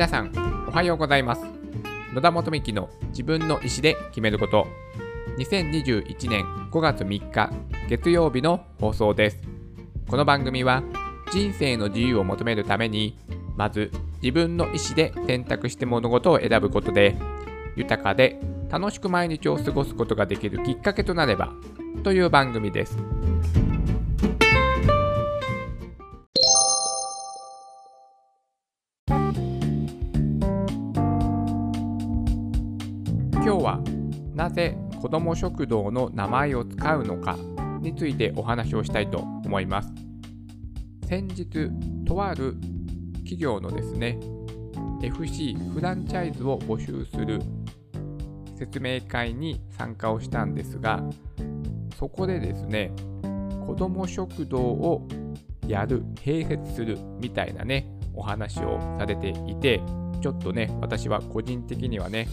皆さん、おはようございます。野田元美の自分の意思で決めること。2021年5月3日月曜日の放送です。この番組は人生の自由を求めるために、まず自分の意思で選択して物事を選ぶことで、豊かで楽しく毎日を過ごすことができるきっかけとなればという番組です。子ども食堂の名前を使うのかについてお話をしたいと思います。先日、とある企業のですね、FC フランチャイズを募集する説明会に参加をしたんですが、そこでですね、子ども食堂をやる、併設するみたいなね、お話をされていて、ちょっとね、私は個人的にはね、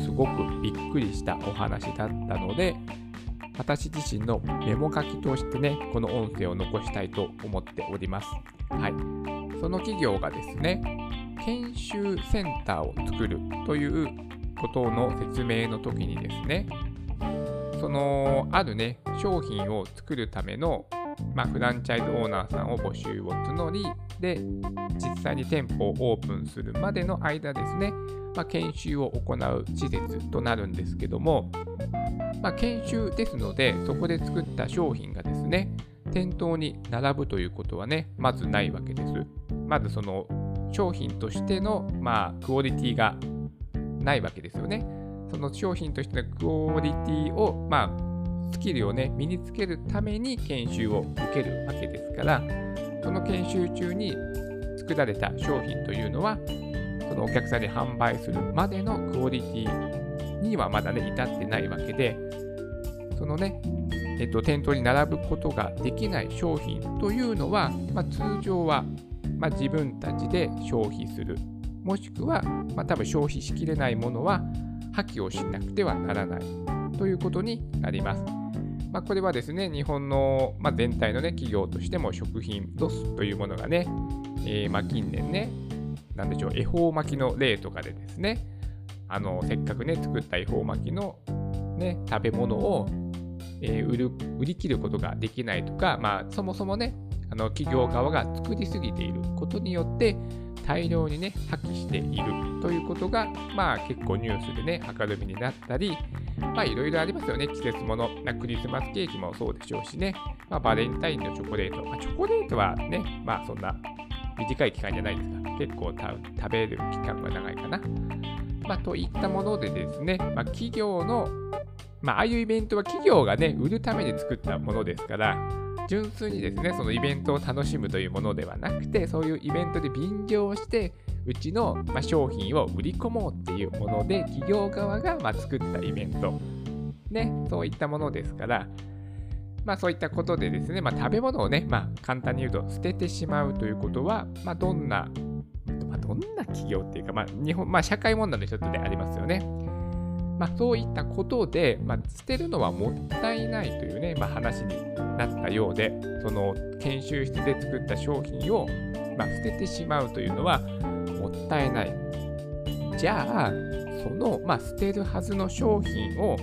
すごくびっくりしたお話だったので、私自身のメモ書きとしてね、この音声を残したいと思っております。はい。その企業がですね、研修センターを作るということの説明の時にですね、そのあるね、商品を作るための、まあ、フランチャイズオーナーさんを募集を募り、で、実際に店舗をオープンするまでの間ですね、まあ、研修を行う施設となるんですけども、まあ、研修ですので、そこで作った商品がですね、店頭に並ぶということはね、まずないわけです。まずその商品としての、まあ、クオリティがないわけですよね。その商品としてのクオリティを、まあ、スキルをね、身につけるために研修を受けるわけですから、その研修中に作られた商品というのは、そのお客さんに販売するまでのクオリティにはまだね、至ってないわけで、そのね、えっと、店頭に並ぶことができない商品というのは、まあ、通常は、まあ、自分たちで消費するもしくは、まあ、多分消費しきれないものは破棄をしなくてはならないということになります。まあ、これはですね、日本の、まあ、全体の、ね、企業としても食品ロスというものがね、えー、まあ近年ね、なんでしょう、恵方巻きの例とかでですね、あのせっかくね、作った恵方巻きの、ね、食べ物を、えー、売る売り切ることができないとか、まあ、そもそもね、の企業側が作りすぎていることによって、大量にね、破棄しているということが、まあ結構ニュースでね、明るみになったり、まあいろいろありますよね、季節もの。クリスマスケーキもそうでしょうしね、まあ、バレンタインのチョコレート。まあ、チョコレートはね、まあそんな短い期間じゃないですが、結構食べる期間が長いかな。まあといったものでですね、まあ企業の、まあああいうイベントは企業がね、売るために作ったものですから、純粋にですね、そのイベントを楽しむというものではなくて、そういうイベントで便乗して、うちの、ま商品を売り込もうっていうもので、企業側がま作ったイベント、ね、そういったものですから、まあそういったことでですね、まあ、食べ物をね、まあ簡単に言うと捨ててしまうということは、まあどんな、まあ、どんな企業っていうか、まあ日本、まあ社会問題の一つでありますよね。まあ、そういったことで、まあ、捨てるのはもったいないというね、まあ、話になったようで、その研修室で作った商品を、まあ、捨ててしまうというのはもったいない。じゃあ、その、まあ、捨てるはずの商品を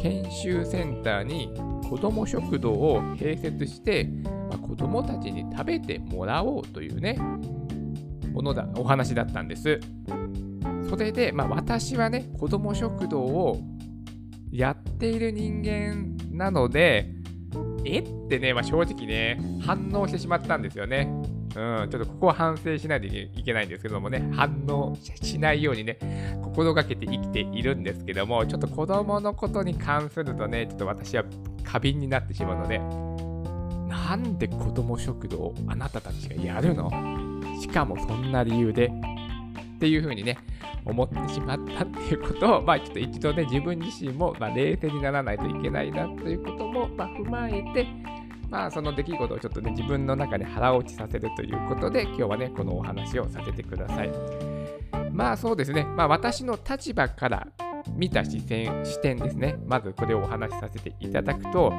研修センターに子ども食堂を併設して、まあ、子どもたちに食べてもらおうというね、ものだ、お話だったんです。それで、まあ、私はね、子ども食堂をやっている人間なので、え？ってね、まあ、正直ね、反応してしまったんですよね。うん、ちょっとここは反省しないといけないんですけどもね、反応しないようにね、心がけて生きているんですけども、ちょっと子供のことに関するとね、ちょっと私は過敏になってしまうので、なんで子供食堂あなたたちがやるの？しかもそんな理由で。っていうふうにね、思ってしまったっていうことを、まあ、ちょっと一度ね、自分自身も、ま、冷静にならないといけないなということも、ま、踏まえて、まあ、その出来事をちょっとね、自分の中で腹落ちさせるということで、今日はね、このお話をさせてください。まあ、そうですね、まあ、私の立場から見た視線視点ですね。まずこれをお話しさせていただくと、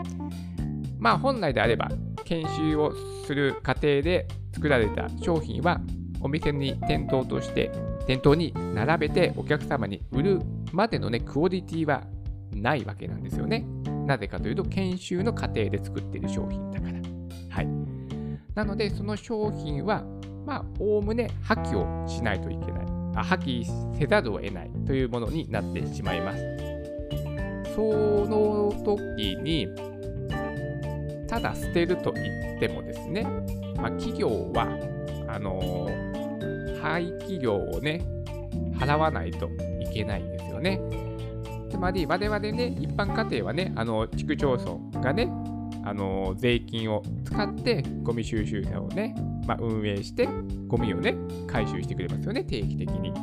まあ、本来であれば、研修をする過程で作られた商品は、お店に店頭として店頭に並べてお客様に売るまでのね、クオリティはないわけなんですよね。なぜかというと、研修の過程で作っている商品だから。はい。なので、その商品は、まあ、おおむね破棄をしないといけない。あ破棄せざるを得ないというものになってしまいます。その時に、ただ捨てると言ってもですね、まあ、企業は、あのー、廃棄料をね、払わないといけないんですよね。つまり、我々ね、一般家庭はね、あの、地区町村がね、あの税金を使ってゴミ収集車をね、まあ、運営してゴミをね回収してくれますよね定期的に。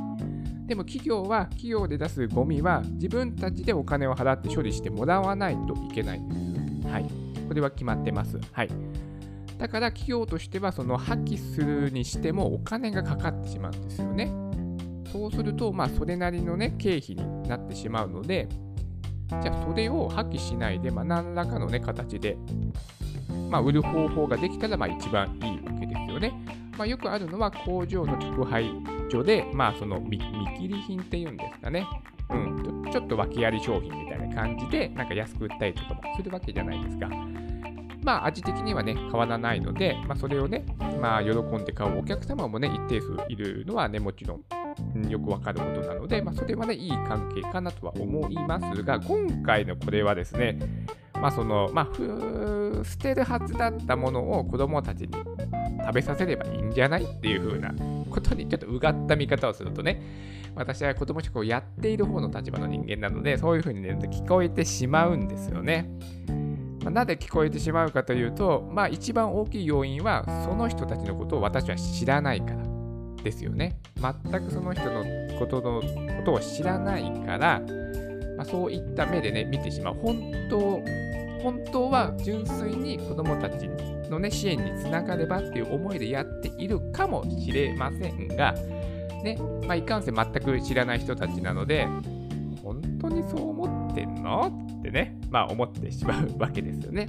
でも企業は企業で出すゴミは自分たちでお金を払って処理してもらわないといけない。はい。これは決まってます。はい。だから企業としてはその破棄するにしてもお金がかかってしまうんですよねそうするとまあそれなりのね経費になってしまうのでじゃあそれを破棄しないで、まあ、何らかの、ね、形で、まあ、売る方法ができたらまあ一番いいわけですよね。まあ、よくあるのは工場の直配所で、まあ、その見切り品っていうんですかね。うん、ちょっと訳あり商品みたいな感じで、なんか安く売ったりとかもするわけじゃないですか。まあ、味的にはね、変わらないので、まあ、それをね、まあ、喜んで買うお客様もね、一定数いるのはね、もちろんよくわかることなので、まあ、それはね、いい関係かなとは思いますが、今回のこれはですね、まあ、その、まあ、捨てるはずだったものを子供たちに食べさせればいいんじゃないっていう風なことにちょっとうがった見方をするとね、私は子供食をやっている方の立場の人間なので、そういう風にね、聞こえてしまうんですよね。まあ、なぜ聞こえてしまうかというと、まあ、一番大きい要因は、その人たちのことを私は知らないから。ですよね。全くその人のことのことを知らないから、まあ、そういった目でね、見てしまう。本当、本当は純粋に子供たちのね、支援につながればっていう思いでやっているかもしれませんが、ね、まあ、いかんせん全く知らない人たちなので、本当にそう思ってんの？ってね、まあ思ってしまうわけですよね。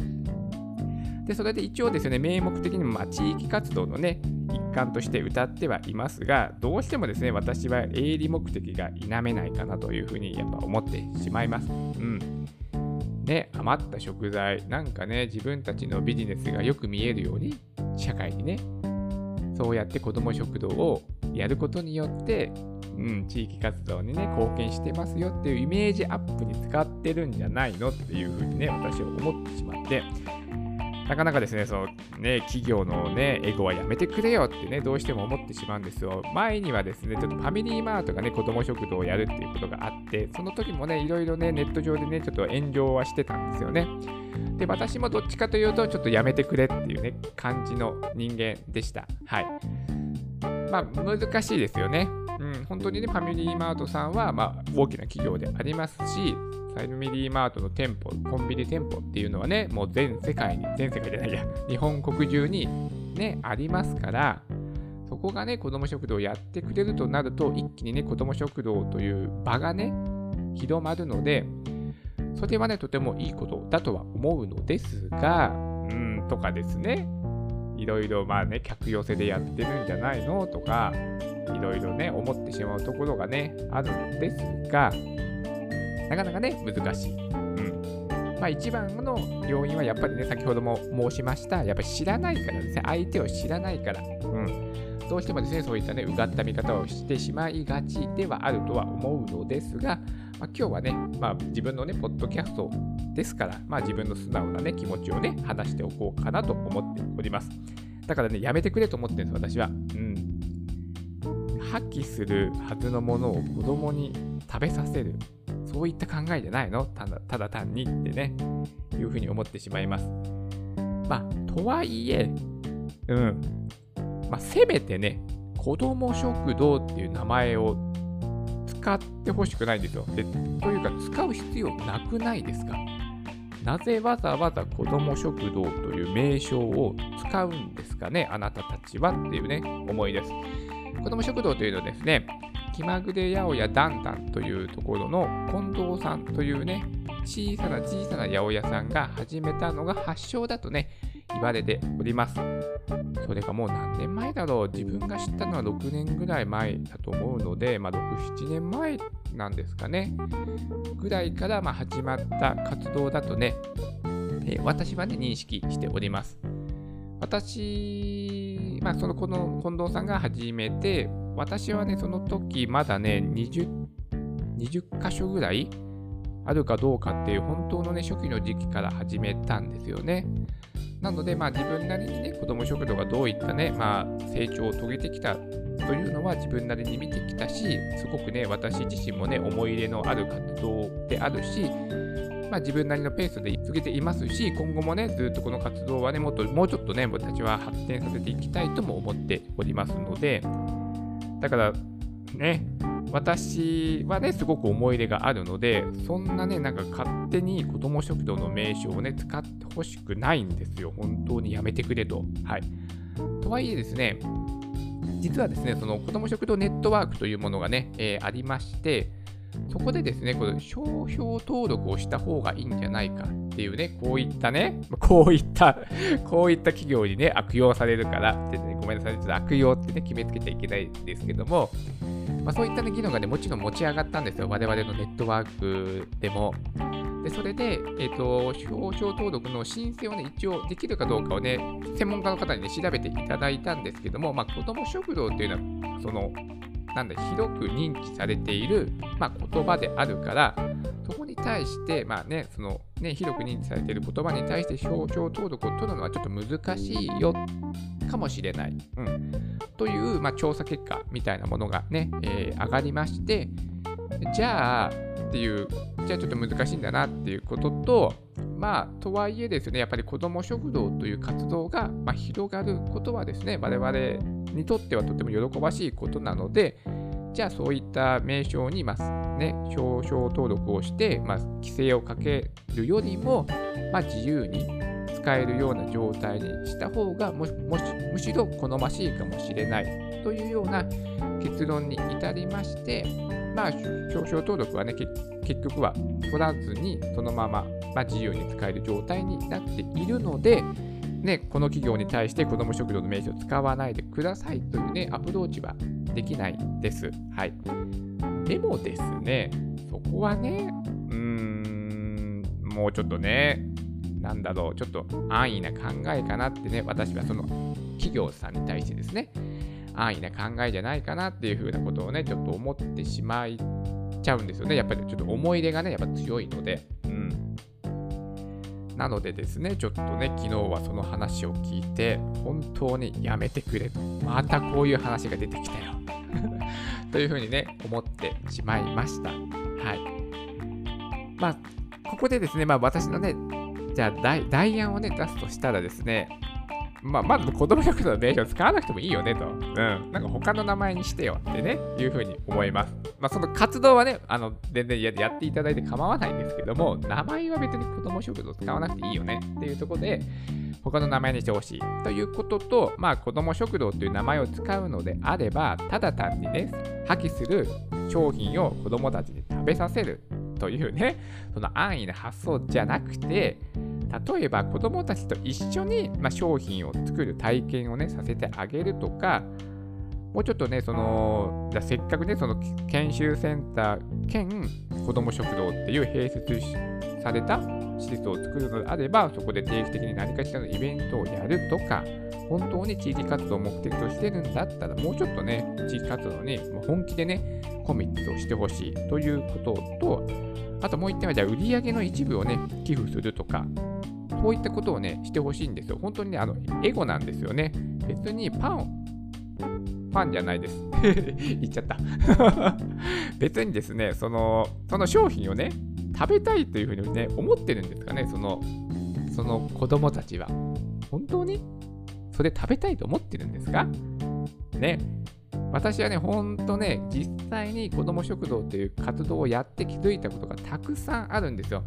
で、それで一応ですね、名目的にもま地域活動のね、一環として歌ってはいますが、どうしてもですね、私は営利目的が否めないかなというふうにやっぱ思ってしまいます。うん。ね、余った食材、なんかね、自分たちのビジネスがよく見えるように、社会にね、そうやって子ども食堂をやることによって、うん、地域活動にね、貢献してますよっていうイメージアップに使ってるんじゃないのっていうふうにね、私は思ってしまって、なかなかですね、そのね、企業のね、エゴはやめてくれよってね、どうしても思ってしまうんですよ。前にはですね、ちょっとファミリーマートがね、子供食堂をやるっていうことがあって、その時もね、いろいろね、ネット上でね、ちょっと炎上はしてたんですよね。で、私もどっちかというと、ちょっとやめてくれっていうね、感じの人間でした。はい。まあ、難しいですよね。本当にね、ファミリーマートさんは、まあ、大きな企業でありますし、ファミリーマートの店舗、コンビニ店舗っていうのはね、もう全世界に、全世界じゃないや、日本国中にね、ありますから、そこがね、子ども食堂をやってくれるとなると、一気にね、子ども食堂という場がね、広まるので、それはね、とてもいいことだとは思うのですが、うん、とかですね、いろいろまあね、客寄せでやってるんじゃないのとか、いろいろね、思ってしまうところがね、あるんですが、なかなかね、難しい。うん。まあ一番の要因はやっぱりね、先ほども申しました、やっぱり知らないからですね、相手を知らないから。うん。どうしてもですね、そういったね、うがった見方をしてしまいがちではあるとは思うのですが、まあ、今日はね、まあ、自分のね、ポッドキャストですから、まあ、自分の素直なね、気持ちをね、話しておこうかなと思っております。だからね、やめてくれと思ってるんです、私は。うん。破棄するはずのものを子供に食べさせる。そういった考えじゃないの？ただただ単にってね、いうふうに思ってしまいます。まあ、とはいえ、うん、まあ、せめてね、子供食堂っていう名前を使ってほしくないんですよ。でというか、使う必要なくないですか？なぜわざわざ子供食堂という名称を使うんですかね、あなたたちはっていうね、思いです。子供食堂というのはですね、気まぐれ八百屋だんだんというところの近藤さんというね、小さな小さな八百屋さんが始めたのが発祥だとね、言われております。それがもう何年前だろう、自分が知ったのは6年ぐらい前だと思うので、まあ、6、7年前なんですかね、ぐらいからま始まった活動だとね、えー、私はね、認識しております。私、まあ、そのこの近藤さんが始めて、私はね、その時まだね、20、20箇所ぐらいあるかどうかっていう本当のね、初期の時期から始めたんですよね。なので、まあ、自分なりにね、子ども食堂がどういったね、まあ、成長を遂げてきたというのは自分なりに見てきたし、すごくね、私自身もね、思い入れのある活動であるし、まあ、自分なりのペースで続けていますし、今後もね、ずっとこの活動はね、もっともうちょっとね、僕たちは発展させていきたいとも思っておりますので、だから、ね、私はね、すごく思い入れがあるので、そんなね、なんか勝手に子ども食堂の名称をね、使ってほしくないんですよ。本当にやめてくれと。はい。とはいえですね、実はですね、その子ども食堂ネットワークというものがね、えー、ありまして、そこでですね、この商標登録をした方がいいんじゃないかていうね、こういったね、こういった こういった企業にね、悪用されるからってね、ごめんなさい、ちょっと悪用ってね、決めつけちゃいけないんですけども、まあ、そういった、ね、議論がね、もちろん持ち上がったんですよ、我々のネットワークでも。でそれで、えっ、ー、と、表彰登録の申請をね、一応できるかどうかをね、専門家の方にね、調べていただいたんですけども、まあ、子ども食堂っていうのは、その、なんだ、広く認知されている、まあ、言葉であるから、に対して、まあね、その、ね、広く認知されている言葉に対して表彰登録を取るのはちょっと難しいよ、かもしれない。うん。という、まあ、調査結果みたいなものがね、えー、上がりまして、じゃあ、っていう、じゃあちょっと難しいんだなっていうことと、まあ、とはいえですね、やっぱり子ども食堂という活動が、まあ、広がることはですね、我々にとってはとても喜ばしいことなので、じゃあそういった名称に、まあね、表彰登録をして、まあ、規制をかけるよりも、まあ、自由に使えるような状態にした方がももしむしろ好ましいかもしれないというような結論に至りまして、まあ、表彰登録はね、結局は取らずにそのまま、まあ、自由に使える状態になっているので、ね、この企業に対して子ども食堂の名称を使わないでくださいというね、アプローチはできないです。はい。でもですね、そこはね、うーん、もうちょっとね、なんだろう、ちょっと安易な考えかなってね、私はその企業さんに対してですね、安易な考えじゃないかなっていうふうなことをね、ちょっと思ってしまいちゃうんですよね。やっぱりちょっと思い入れがね、やっぱ強いので。うん。なのでですね、ちょっとね、昨日はその話を聞いて、本当にやめてくれと。またこういう話が出てきたよ。というふうにね、思ってしまいました。はい。まあ、ここでですね、まあ私のね、じゃあ代代案をね、出すとしたらですね、まあ、まず子供食堂の名称使わなくてもいいよねと。うん。なんか他の名前にしてよってね、いうふうに思います。まあ、その活動はね、あの、全然やっていただいて構わないんですけども、名前は別に子供食堂使わなくていいよねっていうところで、他の名前にしてほしいということと、まあ、子供食堂という名前を使うのであれば、ただ単にね、破棄する商品を子供たちに食べさせるというね、その安易な発想じゃなくて、例えば子どもたちと一緒に、まあ、商品を作る体験をね、させてあげるとか、もうちょっとね、その、じゃせっかくね、その研修センター兼子ども食堂っていう併設された施設を作るのであれば、そこで定期的に何かしらのイベントをやるとか、本当に地域活動を目的としてるんだったら、もうちょっとね、地域活動に本気でね、コミットしてほしいということと、あともう一点は、じゃあ売上の一部をね、寄付するとか、こういったことをね、してほしいんですよ。本当にね、あの、エゴなんですよね。別にパン、パンじゃないです。言っちゃった 別にですね、その、その商品をね、食べたいというふうにね、思ってるんですかね、その、その子供たちは。本当に？それ食べたいと思ってるんですか？ね。私はね、ほんとね、実際に子ども食堂という活動をやって気づいたことがたくさんあるんですよ。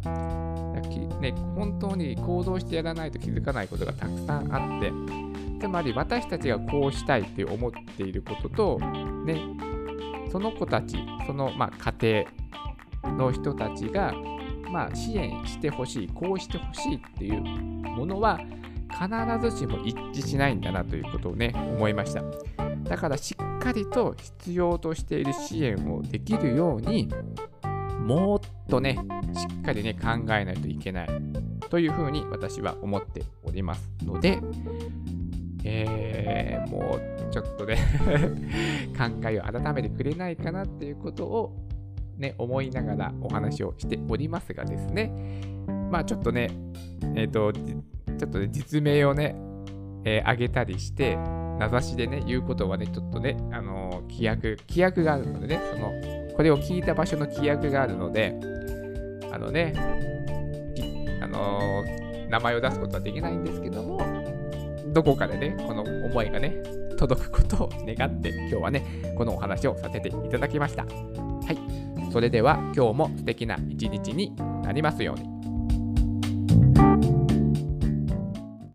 ね、本当に行動してやらないと気づかないことがたくさんあって、つまり私たちがこうしたいって思っていることと、ね、その子たち、その、まあ、家庭の人たちが、まあ、支援してほしい、こうしてほしいっていうものは必ずしも一致しないんだなということをね、思いました。だからしっかりと必要としている支援をできるように、もっとね、しっかりね、考えないといけないというふうに私は思っておりますので、えー、もうちょっとね 考えを改めてくれないかなっていうことをね、思いながらお話をしておりますがですね、まあちょっとね、えっ、ー、と、ちょっとね、実名をね、えー、上げたりして、名指しでね、言うことはね、ちょっとね、あのー、規約、規約があるのでね、その、これを聞いた場所の規約があるので、あのね、あのー、名前を出すことはできないんですけども、どこかでね、この思いがね、届くことを願って、今日はね、このお話をさせていただきました。はい。それでは今日も素敵な一日になりますように。